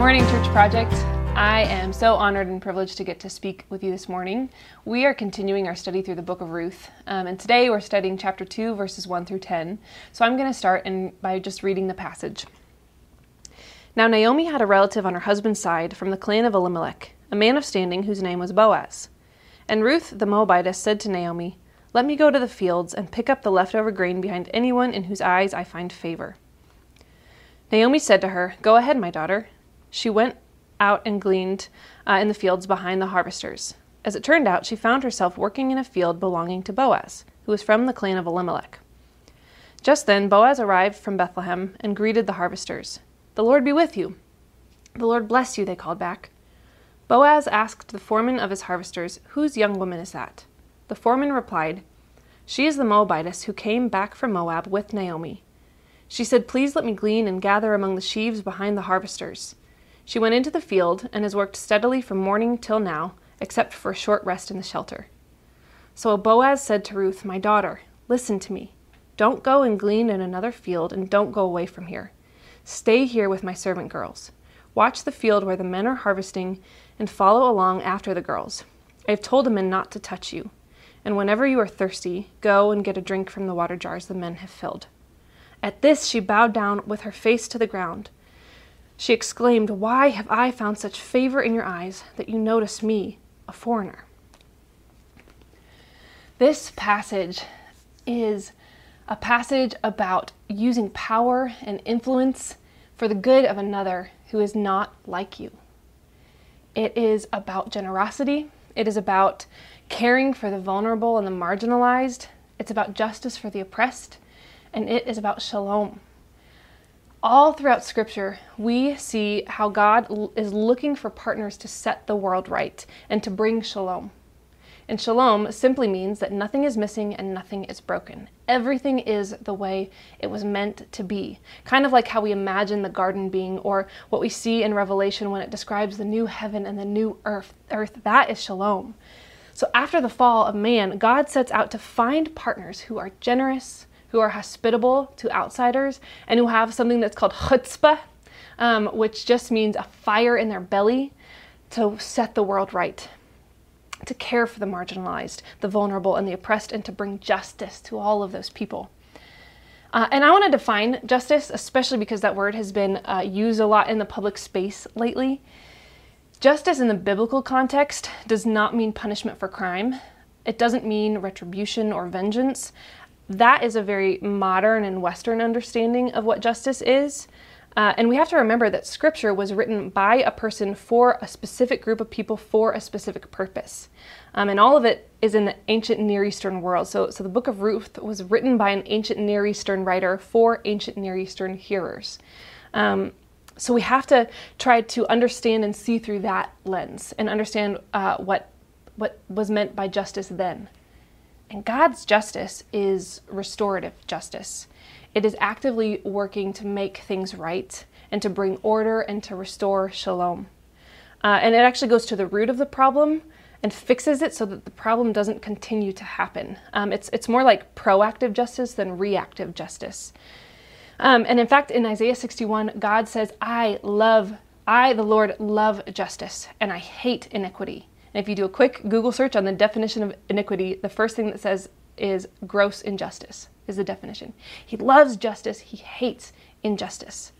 morning, Church Project. I am so honored and privileged to get to speak with you this morning. We are continuing our study through the book of Ruth, um, and today we're studying chapter 2, verses 1 through 10. So I'm going to start in, by just reading the passage. Now, Naomi had a relative on her husband's side from the clan of Elimelech, a man of standing whose name was Boaz. And Ruth the Moabitess said to Naomi, Let me go to the fields and pick up the leftover grain behind anyone in whose eyes I find favor. Naomi said to her, Go ahead, my daughter she went out and gleaned uh, in the fields behind the harvesters. As it turned out, she found herself working in a field belonging to Boaz, who was from the clan of Elimelech. Just then, Boaz arrived from Bethlehem and greeted the harvesters. The Lord be with you. The Lord bless you, they called back. Boaz asked the foreman of his harvesters, Whose young woman is that? The foreman replied, She is the Moabitess who came back from Moab with Naomi. She said, Please let me glean and gather among the sheaves behind the harvesters. She went into the field and has worked steadily from morning till now, except for a short rest in the shelter. So Boaz said to Ruth, My daughter, listen to me. Don't go and glean in another field, and don't go away from here. Stay here with my servant girls. Watch the field where the men are harvesting, and follow along after the girls. I have told the men not to touch you. And whenever you are thirsty, go and get a drink from the water jars the men have filled. At this she bowed down with her face to the ground. She exclaimed, Why have I found such favor in your eyes that you notice me, a foreigner? This passage is a passage about using power and influence for the good of another who is not like you. It is about generosity. It is about caring for the vulnerable and the marginalized. It's about justice for the oppressed. And it is about shalom all throughout Scripture, we see how God is looking for partners to set the world right and to bring shalom. And shalom simply means that nothing is missing and nothing is broken. Everything is the way it was meant to be. Kind of like how we imagine the garden being, or what we see in Revelation when it describes the new heaven and the new earth. earth. That is shalom. So after the fall of man, God sets out to find partners who are generous, who are hospitable to outsiders, and who have something that's called chutzpah, um, which just means a fire in their belly to set the world right, to care for the marginalized, the vulnerable, and the oppressed, and to bring justice to all of those people. Uh, and I want to define justice, especially because that word has been uh, used a lot in the public space lately. Justice in the biblical context does not mean punishment for crime. It doesn't mean retribution or vengeance that is a very modern and Western understanding of what justice is. Uh, and we have to remember that scripture was written by a person for a specific group of people for a specific purpose. Um, and all of it is in the ancient Near Eastern world. So, so the book of Ruth was written by an ancient Near Eastern writer for ancient Near Eastern hearers. Um, so we have to try to understand and see through that lens and understand uh, what, what was meant by justice then. And God's justice is restorative justice. It is actively working to make things right and to bring order and to restore shalom. Uh, and it actually goes to the root of the problem and fixes it so that the problem doesn't continue to happen. Um, it's, it's more like proactive justice than reactive justice. Um, and in fact, in Isaiah 61, God says, I love, I, the Lord, love justice, and I hate iniquity. And if you do a quick Google search on the definition of iniquity, the first thing that says is gross injustice, is the definition. He loves justice, he hates injustice.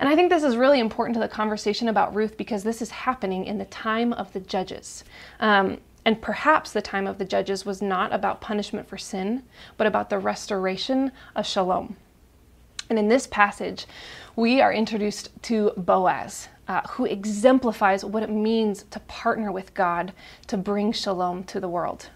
And I think this is really important to the conversation about Ruth because this is happening in the time of the judges. Um, and perhaps the time of the judges was not about punishment for sin, but about the restoration of shalom. And in this passage, we are introduced to Boaz, uh, who exemplifies what it means to partner with God to bring shalom to the world.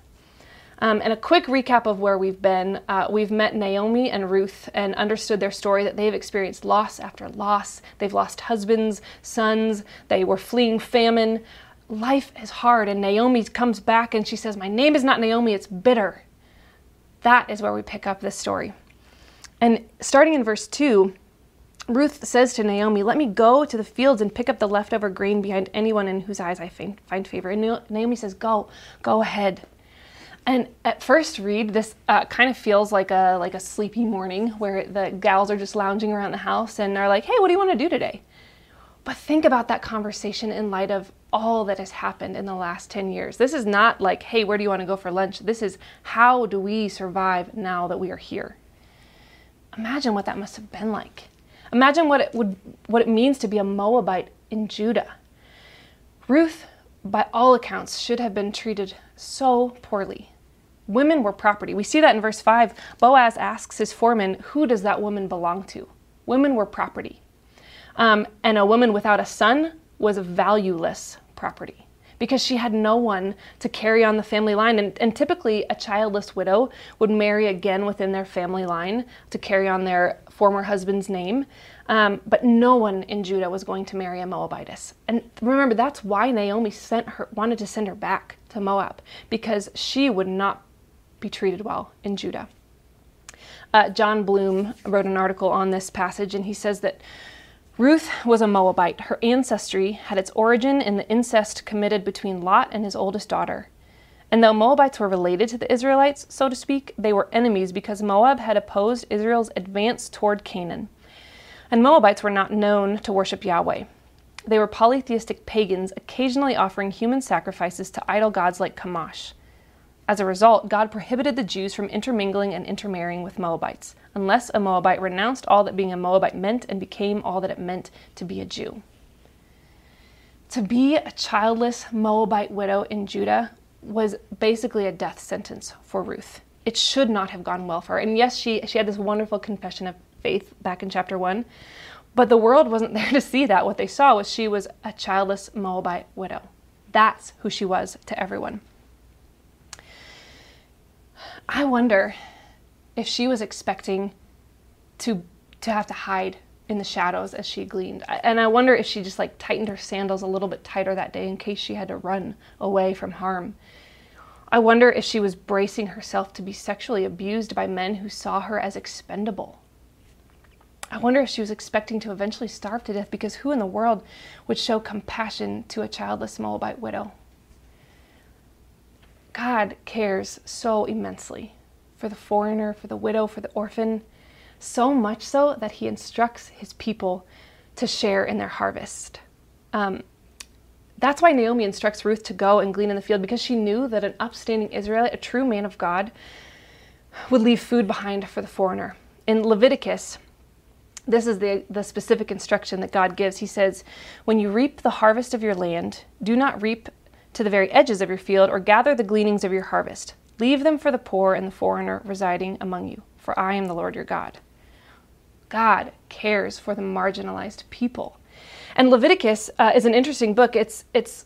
Um, and a quick recap of where we've been. Uh, we've met Naomi and Ruth and understood their story that they've experienced loss after loss. They've lost husbands, sons, they were fleeing famine. Life is hard, and Naomi comes back and she says, My name is not Naomi, it's bitter. That is where we pick up this story. And starting in verse 2, Ruth says to Naomi, Let me go to the fields and pick up the leftover grain behind anyone in whose eyes I find favor. And Naomi says, Go, go ahead. And at first read, this uh, kind of feels like a like a sleepy morning where the gals are just lounging around the house and are like, "Hey, what do you want to do today?" But think about that conversation in light of all that has happened in the last 10 years. This is not like, hey, where do you want to go for lunch? This is how do we survive now that we are here? Imagine what that must have been like. Imagine what it would what it means to be a Moabite in Judah. Ruth, by all accounts, should have been treated so poorly. Women were property. We see that in verse 5. Boaz asks his foreman, Who does that woman belong to? Women were property. Um, and a woman without a son was a valueless property because she had no one to carry on the family line. And, and, typically, a childless widow would marry again within their family line to carry on their former husband's name. Um, but no one in Judah was going to marry a Moabitess. And remember, that's why Naomi sent her, wanted to send her back to Moab because she would not be treated well in Judah. Uh, Jon Bloom wrote an article on this passage, and he says that Ruth was a Moabite. Her ancestry had its origin in the incest committed between Lot and his oldest daughter. And though Moabites were related to the Israelites, so to speak, they were enemies because Moab had opposed Israel's advance toward Canaan. And Moabites were not known to worship Yahweh. They were polytheistic pagans, occasionally offering human sacrifices to idol gods like Chemosh. As a result, God prohibited the Jews from intermingling and intermarrying with Moabites, unless a Moabite renounced all that being a Moabite meant and became all that it meant to be a Jew. To be a childless Moabite widow in Judah was basically a death sentence for Ruth. It should not have gone well for her. And yes, she, she had this wonderful confession of faith back in chapter 1, but the world wasn't there to see that. What they saw was she was a childless Moabite widow. That's who she was to everyone. I wonder if she was expecting to to have to hide in the shadows as she gleaned. And I wonder if she just like tightened her sandals a little bit tighter that day in case she had to run away from harm. I wonder if she was bracing herself to be sexually abused by men who saw her as expendable. I wonder if she was expecting to eventually starve to death because who in the world would show compassion to a childless Moabite widow? God cares so immensely for the foreigner, for the widow, for the orphan, so much so that he instructs his people to share in their harvest. Um, that's why Naomi instructs Ruth to go and glean in the field because she knew that an upstanding Israelite, a true man of God, would leave food behind for the foreigner. In Leviticus, this is the, the specific instruction that God gives. He says, When you reap the harvest of your land, do not reap to the very edges of your field, or gather the gleanings of your harvest. Leave them for the poor and the foreigner residing among you, for I am the Lord your God. God cares for the marginalized people. And Leviticus uh, is an interesting book. It's it's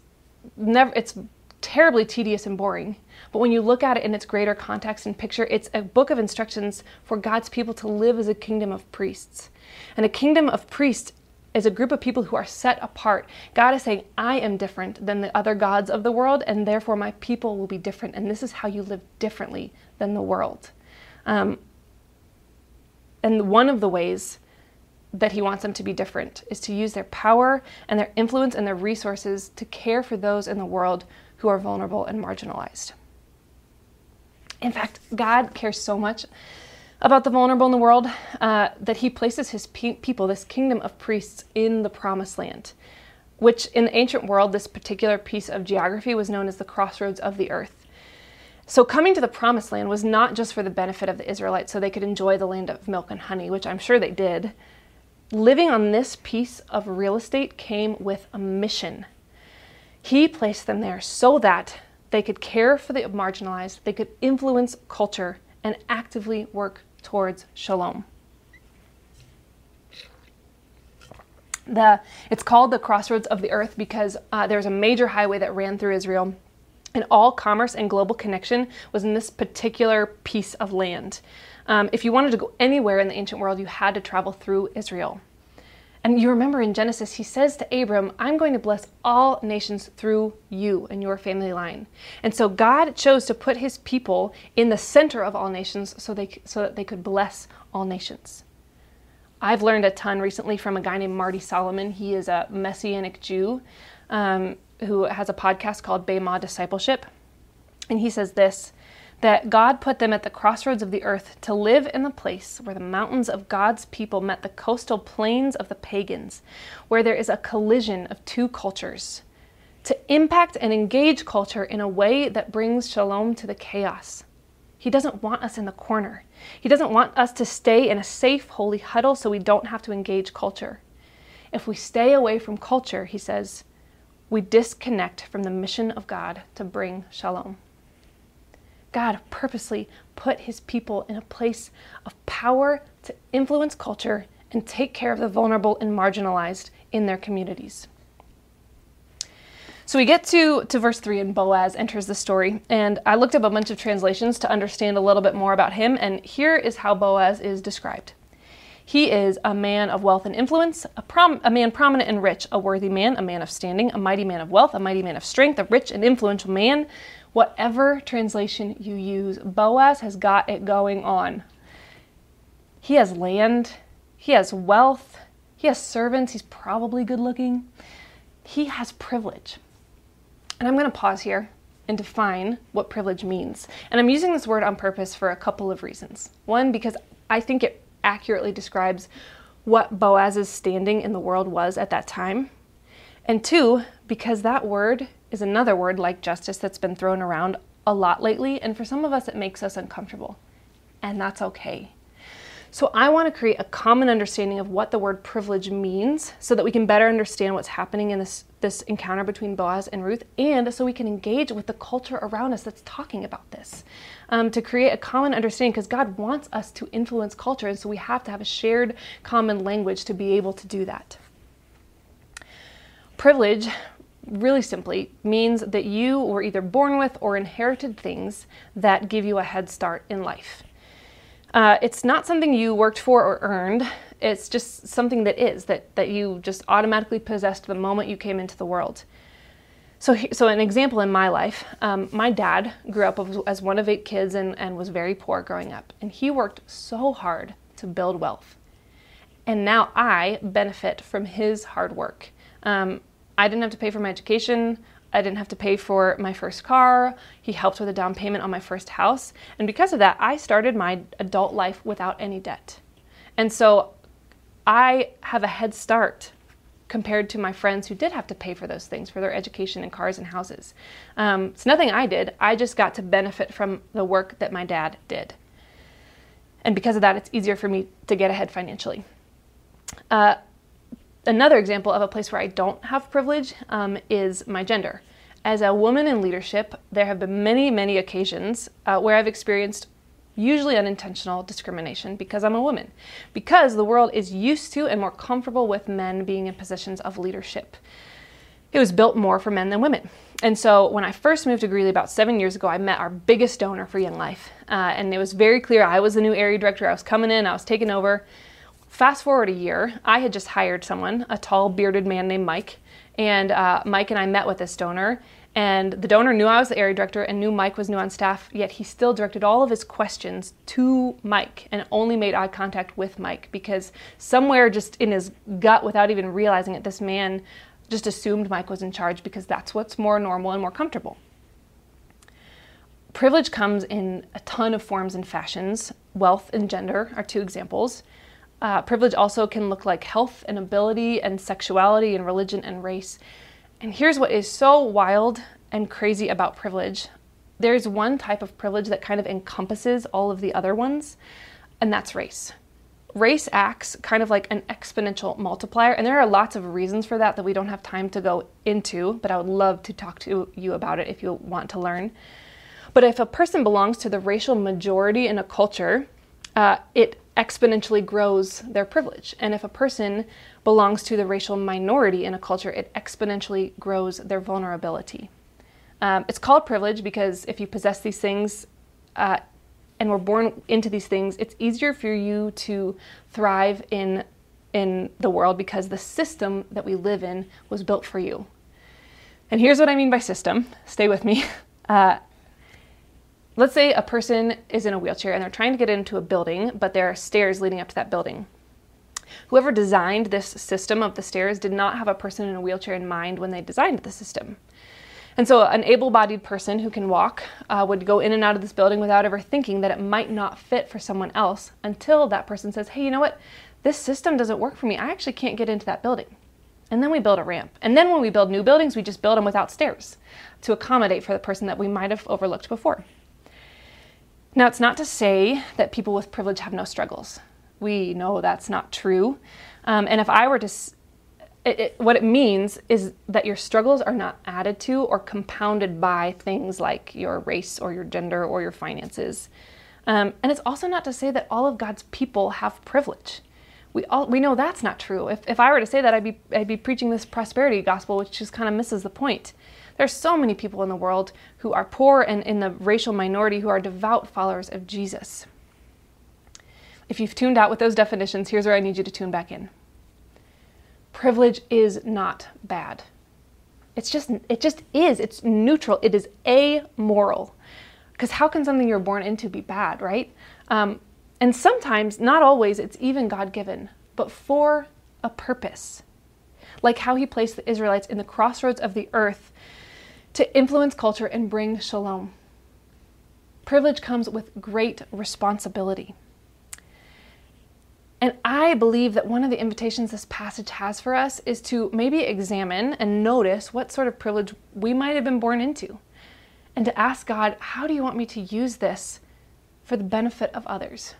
never it's terribly tedious and boring. But when you look at it in its greater context and picture, it's a book of instructions for God's people to live as a kingdom of priests. And a kingdom of priests is a group of people who are set apart. God is saying, I am different than the other gods of the world, and therefore my people will be different. And this is how you live differently than the world. Um, and one of the ways that he wants them to be different is to use their power and their influence and their resources to care for those in the world who are vulnerable and marginalized. In fact, God cares so much about the vulnerable in the world uh, that he places his pe- people, this kingdom of priests, in the promised land, which in the ancient world, this particular piece of geography was known as the crossroads of the earth. So, coming to the promised land was not just for the benefit of the Israelites so they could enjoy the land of milk and honey, which I'm sure they did. Living on this piece of real estate came with a mission. He placed them there so that they could care for the marginalized, they could influence culture, and actively work towards shalom. The, it's called the crossroads of the earth because uh, there's a major highway that ran through Israel, and all commerce and global connection was in this particular piece of land. Um, if you wanted to go anywhere in the ancient world, you had to travel through Israel. And you remember in Genesis, he says to Abram, I'm going to bless all nations through you and your family line. And so God chose to put his people in the center of all nations so, they, so that they could bless all nations. I've learned a ton recently from a guy named Marty Solomon. He is a Messianic Jew um, who has a podcast called Bema Discipleship. And he says this that God put them at the crossroads of the earth to live in the place where the mountains of God's people met the coastal plains of the pagans, where there is a collision of two cultures, to impact and engage culture in a way that brings shalom to the chaos. He doesn't want us in the corner. He doesn't want us to stay in a safe, holy huddle so we don't have to engage culture. If we stay away from culture, he says, we disconnect from the mission of God to bring shalom. God purposely put his people in a place of power to influence culture and take care of the vulnerable and marginalized in their communities. So we get to, to verse 3, and Boaz enters the story. And I looked up a bunch of translations to understand a little bit more about him, and here is how Boaz is described. He is a man of wealth and influence, a, prom- a man prominent and rich, a worthy man, a man of standing, a mighty man of wealth, a mighty man of strength, a rich and influential man Whatever translation you use, Boaz has got it going on. He has land, he has wealth, he has servants, he's probably good looking. He has privilege. And I'm going to pause here and define what privilege means. And I'm using this word on purpose for a couple of reasons. One, because I think it accurately describes what Boaz's standing in the world was at that time. And two, because that word is another word like justice that's been thrown around a lot lately, and for some of us it makes us uncomfortable. And that's okay. So, I want to create a common understanding of what the word privilege means so that we can better understand what's happening in this, this encounter between Boaz and Ruth, and so we can engage with the culture around us that's talking about this. Um, to create a common understanding, because God wants us to influence culture, and so we have to have a shared common language to be able to do that. Privilege really simply means that you were either born with or inherited things that give you a head start in life. Uh, it's not something you worked for or earned. It's just something that is that that you just automatically possessed the moment you came into the world. So, so an example in my life, um, my dad grew up as one of eight kids and, and was very poor growing up, and he worked so hard to build wealth. And now I benefit from his hard work. Um, I didn't have to pay for my education. I didn't have to pay for my first car. He helped with a down payment on my first house. And because of that, I started my adult life without any debt. And so I have a head start compared to my friends who did have to pay for those things for their education and cars and houses. Um, it's nothing I did. I just got to benefit from the work that my dad did. And because of that, it's easier for me to get ahead financially. Uh, another example of a place where I don't have privilege um, is my gender. As a woman in leadership, there have been many, many occasions uh, where I've experienced usually unintentional discrimination because I'm a woman, because the world is used to and more comfortable with men being in positions of leadership. It was built more for men than women. And so when I first moved to Greeley about seven years ago, I met our biggest donor for Young Life. Uh, and it was very clear I was the new area director. I was coming in, I was taking over. Fast forward a year, I had just hired someone, a tall, bearded man named Mike, and uh, Mike and I met with this donor. And the donor knew I was the area director and knew Mike was new on staff, yet he still directed all of his questions to Mike and only made eye contact with Mike because somewhere just in his gut, without even realizing it, this man just assumed Mike was in charge because that's what's more normal and more comfortable. Privilege comes in a ton of forms and fashions. Wealth and gender are two examples. Uh, privilege also can look like health and ability and sexuality and religion and race. And here's what is so wild and crazy about privilege there's one type of privilege that kind of encompasses all of the other ones, and that's race. Race acts kind of like an exponential multiplier, and there are lots of reasons for that that we don't have time to go into, but I would love to talk to you about it if you want to learn. But if a person belongs to the racial majority in a culture, uh, it exponentially grows their privilege. And if a person belongs to the racial minority in a culture, it exponentially grows their vulnerability. Um, it's called privilege because if you possess these things uh, and were born into these things, it's easier for you to thrive in in the world because the system that we live in was built for you. And here's what I mean by system. Stay with me. Uh, Let's say a person is in a wheelchair and they're trying to get into a building, but there are stairs leading up to that building. Whoever designed this system of the stairs did not have a person in a wheelchair in mind when they designed the system. And so, an able bodied person who can walk uh, would go in and out of this building without ever thinking that it might not fit for someone else until that person says, Hey, you know what? This system doesn't work for me. I actually can't get into that building. And then we build a ramp. And then when we build new buildings, we just build them without stairs to accommodate for the person that we might have overlooked before. Now, it's not to say that people with privilege have no struggles. We know that's not true. Um, and if I were to, it, it, what it means is that your struggles are not added to or compounded by things like your race or your gender or your finances. Um, and it's also not to say that all of God's people have privilege. We all we know that's not true. If, if I were to say that, I'd be I'd be preaching this prosperity gospel, which just kind of misses the point. There's so many people in the world who are poor and in the racial minority who are devout followers of Jesus. If you've tuned out with those definitions, here's where I need you to tune back in. Privilege is not bad. It's just it just is. It's neutral. It is amoral. Because how can something you're born into be bad, right? Um, and sometimes, not always, it's even God given, but for a purpose. Like how he placed the Israelites in the crossroads of the earth to influence culture and bring shalom. Privilege comes with great responsibility. And I believe that one of the invitations this passage has for us is to maybe examine and notice what sort of privilege we might have been born into. And to ask God, how do you want me to use this for the benefit of others?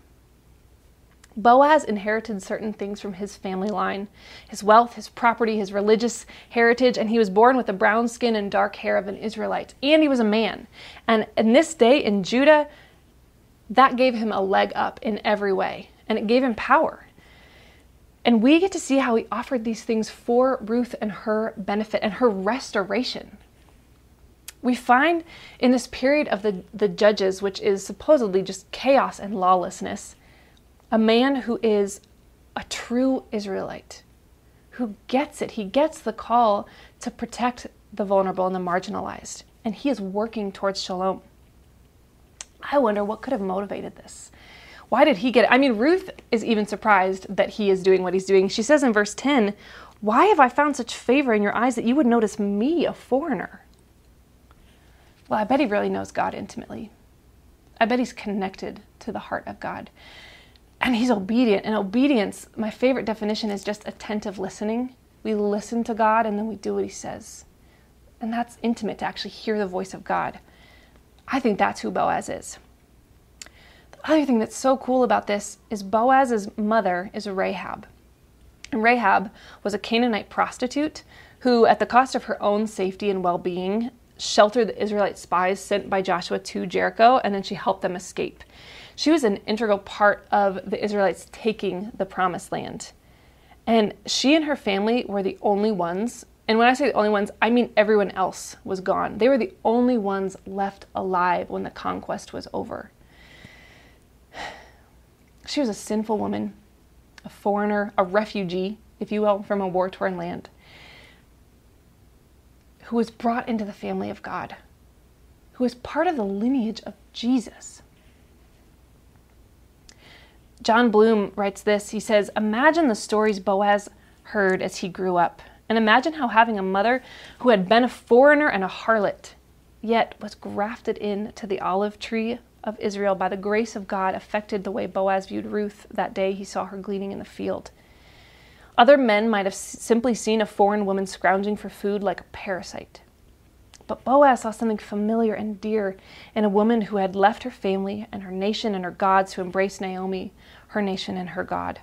Boaz inherited certain things from his family line his wealth, his property, his religious heritage, and he was born with the brown skin and dark hair of an Israelite. And he was a man. And in this day in Judah, that gave him a leg up in every way, and it gave him power. And we get to see how he offered these things for Ruth and her benefit and her restoration. We find in this period of the, the judges, which is supposedly just chaos and lawlessness, a man who is a true Israelite, who gets it. He gets the call to protect the vulnerable and the marginalized, and he is working towards shalom. I wonder what could have motivated this. Why did he get it? I mean, Ruth is even surprised that he is doing what he's doing. She says in verse 10, Why have I found such favor in your eyes that you would notice me, a foreigner? Well, I bet he really knows God intimately. I bet he's connected to the heart of God and he's obedient. And obedience, my favorite definition is just attentive listening. We listen to God and then we do what he says. And that's intimate to actually hear the voice of God. I think that's who Boaz is. The other thing that's so cool about this is Boaz's mother is Rahab. And Rahab was a Canaanite prostitute who, at the cost of her own safety and well being, sheltered the Israelite spies sent by Joshua to Jericho, and then she helped them escape. She was an integral part of the Israelites taking the promised land. And she and her family were the only ones, and when I say the only ones, I mean everyone else was gone. They were the only ones left alive when the conquest was over. She was a sinful woman, a foreigner, a refugee, if you will, from a war torn land, who was brought into the family of God, who was part of the lineage of Jesus. Jon Bloom writes this. He says, Imagine the stories Boaz heard as he grew up, and imagine how having a mother who had been a foreigner and a harlot, yet was grafted into the olive tree of Israel by the grace of God affected the way Boaz viewed Ruth that day he saw her gleaning in the field. Other men might have simply seen a foreign woman scrounging for food like a parasite. But Boaz saw something familiar and dear in a woman who had left her family and her nation and her gods to embrace Naomi, her nation and her God.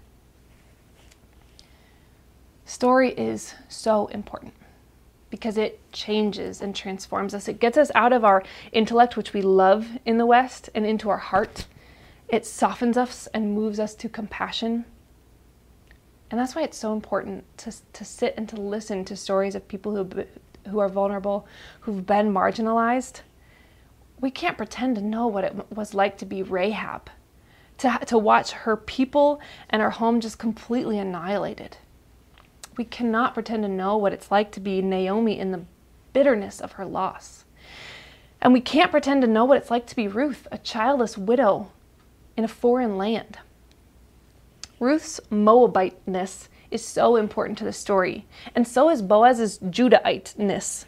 Story is so important because it changes and transforms us. It gets us out of our intellect, which we love in the West, and into our heart. It softens us and moves us to compassion. And that's why it's so important to, to sit and to listen to stories of people who, who are vulnerable, who've been marginalized, we can't pretend to know what it was like to be Rahab, to, to watch her people and her home just completely annihilated. We cannot pretend to know what it's like to be Naomi in the bitterness of her loss. And we can't pretend to know what it's like to be Ruth, a childless widow in a foreign land. Ruth's Moabiteness is so important to the story, and so is Boaz's Judahiteness.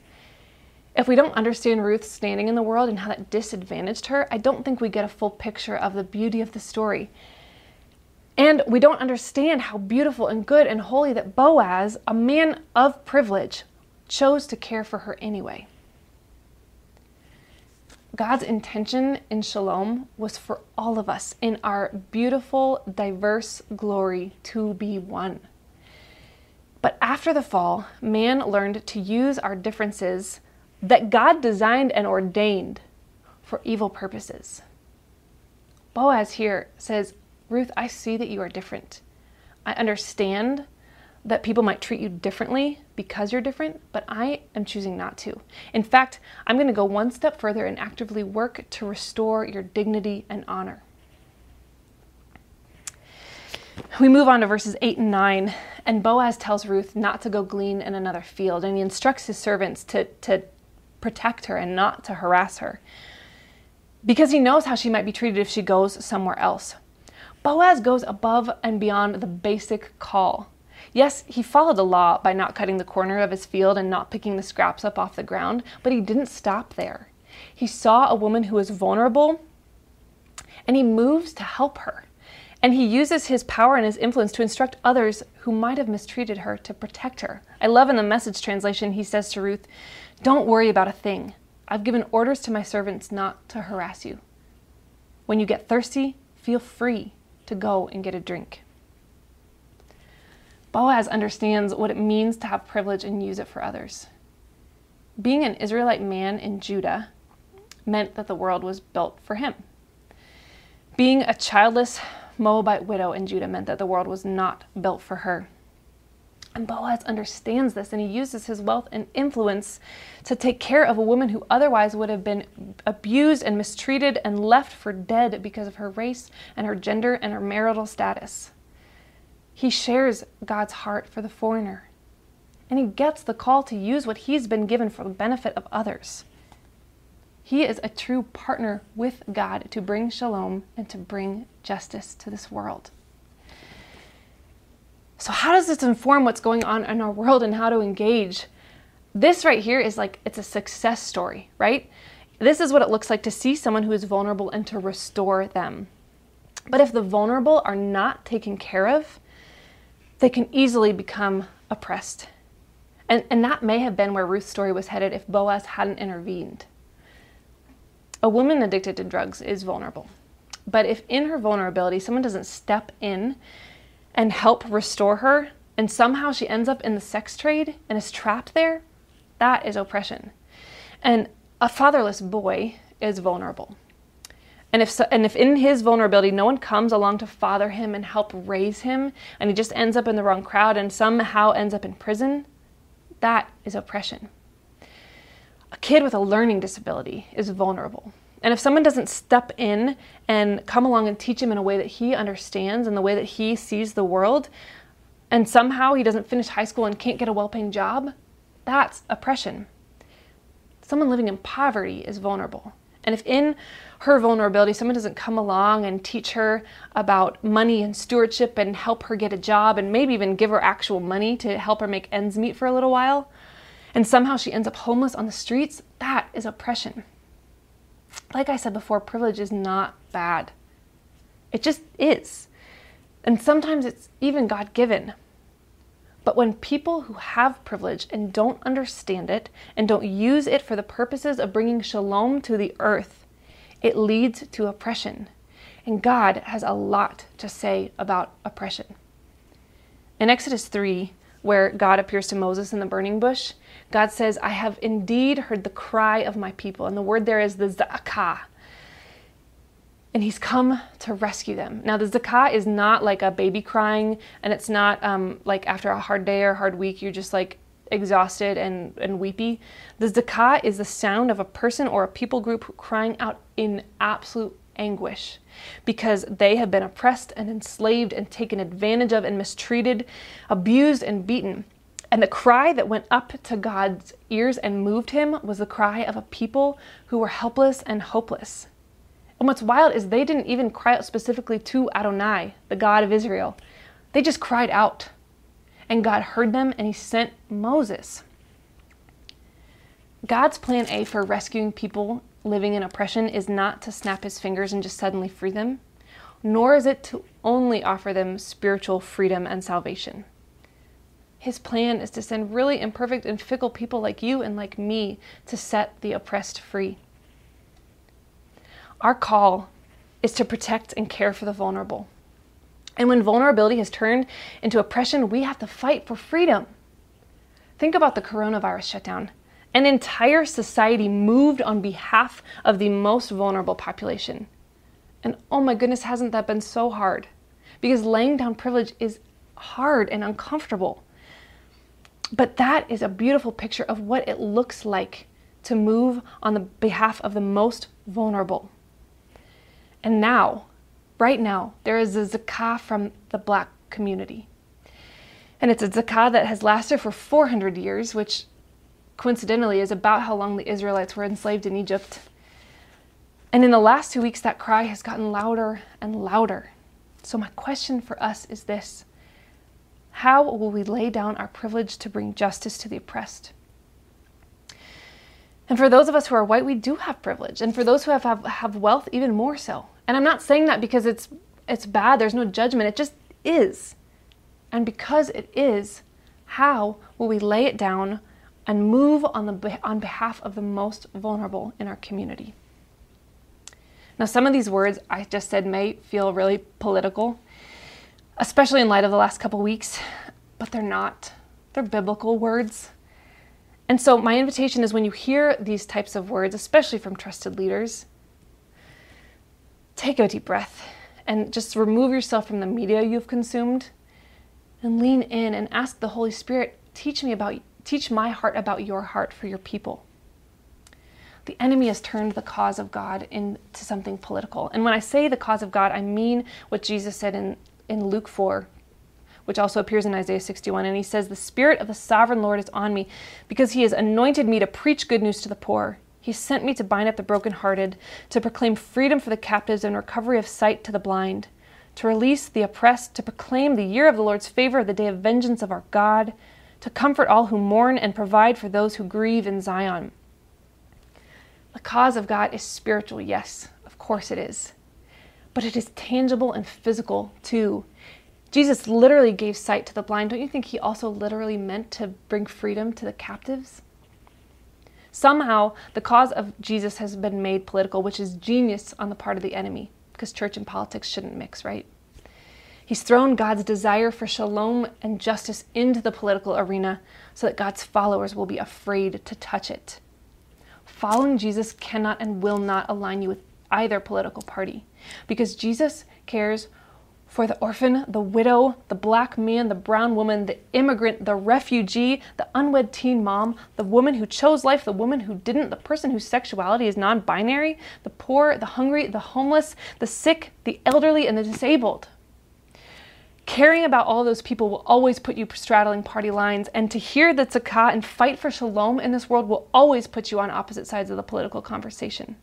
If we don't understand Ruth's standing in the world and how that disadvantaged her, I don't think we get a full picture of the beauty of the story. And we don't understand how beautiful and good and holy that Boaz, a man of privilege, chose to care for her anyway. God's intention in shalom was for all of us in our beautiful, diverse glory to be one. But after the fall, man learned to use our differences that God designed and ordained for evil purposes. Boaz here says, Ruth, I see that you are different. I understand that people might treat you differently because you're different, but I am choosing not to. In fact, I'm going to go one step further and actively work to restore your dignity and honor. We move on to verses 8 and 9, and Boaz tells Ruth not to go glean in another field, and he instructs his servants to, to protect her and not to harass her because he knows how she might be treated if she goes somewhere else. Boaz goes above and beyond the basic call. Yes, he followed the law by not cutting the corner of his field and not picking the scraps up off the ground, but he didn't stop there. He saw a woman who was vulnerable and he moves to help her. And he uses his power and his influence to instruct others who might have mistreated her to protect her. I love in the message translation, he says to Ruth, Don't worry about a thing. I've given orders to my servants not to harass you. When you get thirsty, feel free to go and get a drink. Boaz understands what it means to have privilege and use it for others. Being an Israelite man in Judah meant that the world was built for him. Being a childless Moabite widow in Judah meant that the world was not built for her. And Boaz understands this and he uses his wealth and influence to take care of a woman who otherwise would have been abused and mistreated and left for dead because of her race and her gender and her marital status. He shares God's heart for the foreigner and he gets the call to use what he's been given for the benefit of others. He is a true partner with God to bring shalom and to bring justice to this world. So, how does this inform what's going on in our world and how to engage? This right here is like it's a success story, right? This is what it looks like to see someone who is vulnerable and to restore them. But if the vulnerable are not taken care of, they can easily become oppressed. And, and that may have been where Ruth's story was headed if Boaz hadn't intervened. A woman addicted to drugs is vulnerable. But if in her vulnerability someone doesn't step in and help restore her, and somehow she ends up in the sex trade and is trapped there, that is oppression. And a fatherless boy is vulnerable. And if, so, and if in his vulnerability no one comes along to father him and help raise him, and he just ends up in the wrong crowd and somehow ends up in prison, that is oppression a kid with a learning disability is vulnerable. And if someone doesn't step in and come along and teach him in a way that he understands and the way that he sees the world, and somehow he doesn't finish high school and can't get a well paying job, that's oppression. Someone living in poverty is vulnerable. And if in her vulnerability someone doesn't come along and teach her about money and stewardship and help her get a job and maybe even give her actual money to help her make ends meet for a little while, and somehow she ends up homeless on the streets, that is oppression. Like I said before, privilege is not bad. It just is. And sometimes it's even God given. But when people who have privilege and don't understand it and don't use it for the purposes of bringing shalom to the earth, it leads to oppression. And God has a lot to say about oppression. In Exodus 3, where God appears to Moses in the burning bush, God says, I have indeed heard the cry of my people. And the word there is the zakah. And he's come to rescue them. Now, the zakah is not like a baby crying, and it's not um, like after a hard day or hard week, you're just like exhausted and, and weepy. The zakah is the sound of a person or a people group crying out in absolute anguish because they have been oppressed and enslaved and taken advantage of and mistreated, abused and beaten. And the cry that went up to God's ears and moved him was the cry of a people who were helpless and hopeless. And what's wild is they didn't even cry out specifically to Adonai, the God of Israel. They just cried out. And God heard them and he sent Moses. God's plan A for rescuing people living in oppression is not to snap his fingers and just suddenly free them, nor is it to only offer them spiritual freedom and salvation. His plan is to send really imperfect and fickle people like you and like me to set the oppressed free. Our call is to protect and care for the vulnerable. And when vulnerability has turned into oppression, we have to fight for freedom. Think about the coronavirus shutdown. An entire society moved on behalf of the most vulnerable population. And oh my goodness, hasn't that been so hard? Because laying down privilege is hard and uncomfortable. But that is a beautiful picture of what it looks like to move on the behalf of the most vulnerable. And now, right now, there is a zakah from the black community. And it's a zakah that has lasted for 400 years, which coincidentally is about how long the Israelites were enslaved in Egypt. And in the last two weeks, that cry has gotten louder and louder. So, my question for us is this How will we lay down our privilege to bring justice to the oppressed? And for those of us who are white, we do have privilege. And for those who have, have, have wealth, even more so. And I'm not saying that because it's, it's bad, there's no judgment, it just is. And because it is, how will we lay it down and move on, the, on behalf of the most vulnerable in our community? Now, some of these words I just said may feel really political, especially in light of the last couple weeks, but they're not. They're biblical words. And so, my invitation is when you hear these types of words, especially from trusted leaders, take a deep breath and just remove yourself from the media you've consumed and lean in and ask the Holy Spirit, teach me about teach my heart about your heart for your people. The enemy has turned the cause of God into something political. And when I say the cause of God, I mean what Jesus said in, in Luke 4, which also appears in Isaiah 61. And he says, The Spirit of the sovereign Lord is on me, because he has anointed me to preach good news to the poor. He sent me to bind up the brokenhearted, to proclaim freedom for the captives and recovery of sight to the blind, to release the oppressed, to proclaim the year of the Lord's favor, the day of vengeance of our God, to comfort all who mourn and provide for those who grieve in Zion. The cause of God is spiritual, yes, of course it is. But it is tangible and physical too. Jesus literally gave sight to the blind. Don't you think he also literally meant to bring freedom to the captives? Somehow, the cause of Jesus has been made political, which is genius on the part of the enemy, because church and politics shouldn't mix, right? He's thrown God's desire for shalom and justice into the political arena so that God's followers will be afraid to touch it. Following Jesus cannot and will not align you with either political party because Jesus cares for the orphan, the widow, the black man, the brown woman, the immigrant, the refugee, the unwed teen mom, the woman who chose life, the woman who didn't, the person whose sexuality is non binary, the poor, the hungry, the homeless, the sick, the elderly, and the disabled. Caring about all those people will always put you straddling party lines, and to hear the tzedakah and fight for shalom in this world will always put you on opposite sides of the political conversation.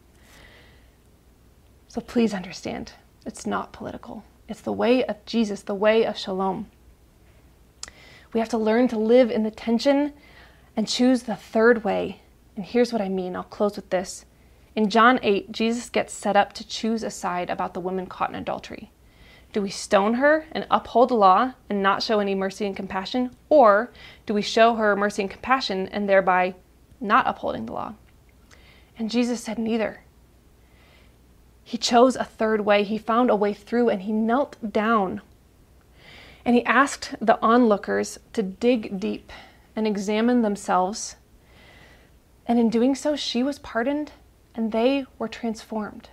So please understand, it's not political. It's the way of Jesus, the way of shalom. We have to learn to live in the tension and choose the third way. And here's what I mean. I'll close with this. In John 8, Jesus gets set up to choose a side about the woman caught in adultery. Do we stone her and uphold the law and not show any mercy and compassion? Or do we show her mercy and compassion and thereby not upholding the law? And Jesus said neither. He chose a third way. He found a way through and he knelt down. And he asked the onlookers to dig deep and examine themselves. And in doing so, she was pardoned and they were transformed.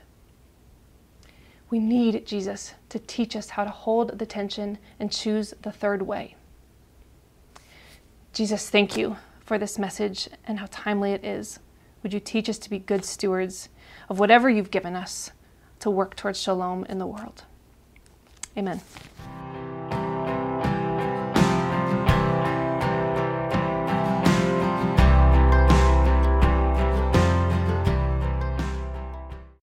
We need Jesus to teach us how to hold the tension and choose the third way. Jesus, thank you for this message and how timely it is. Would you teach us to be good stewards of whatever you've given us? to work towards shalom in the world. Amen.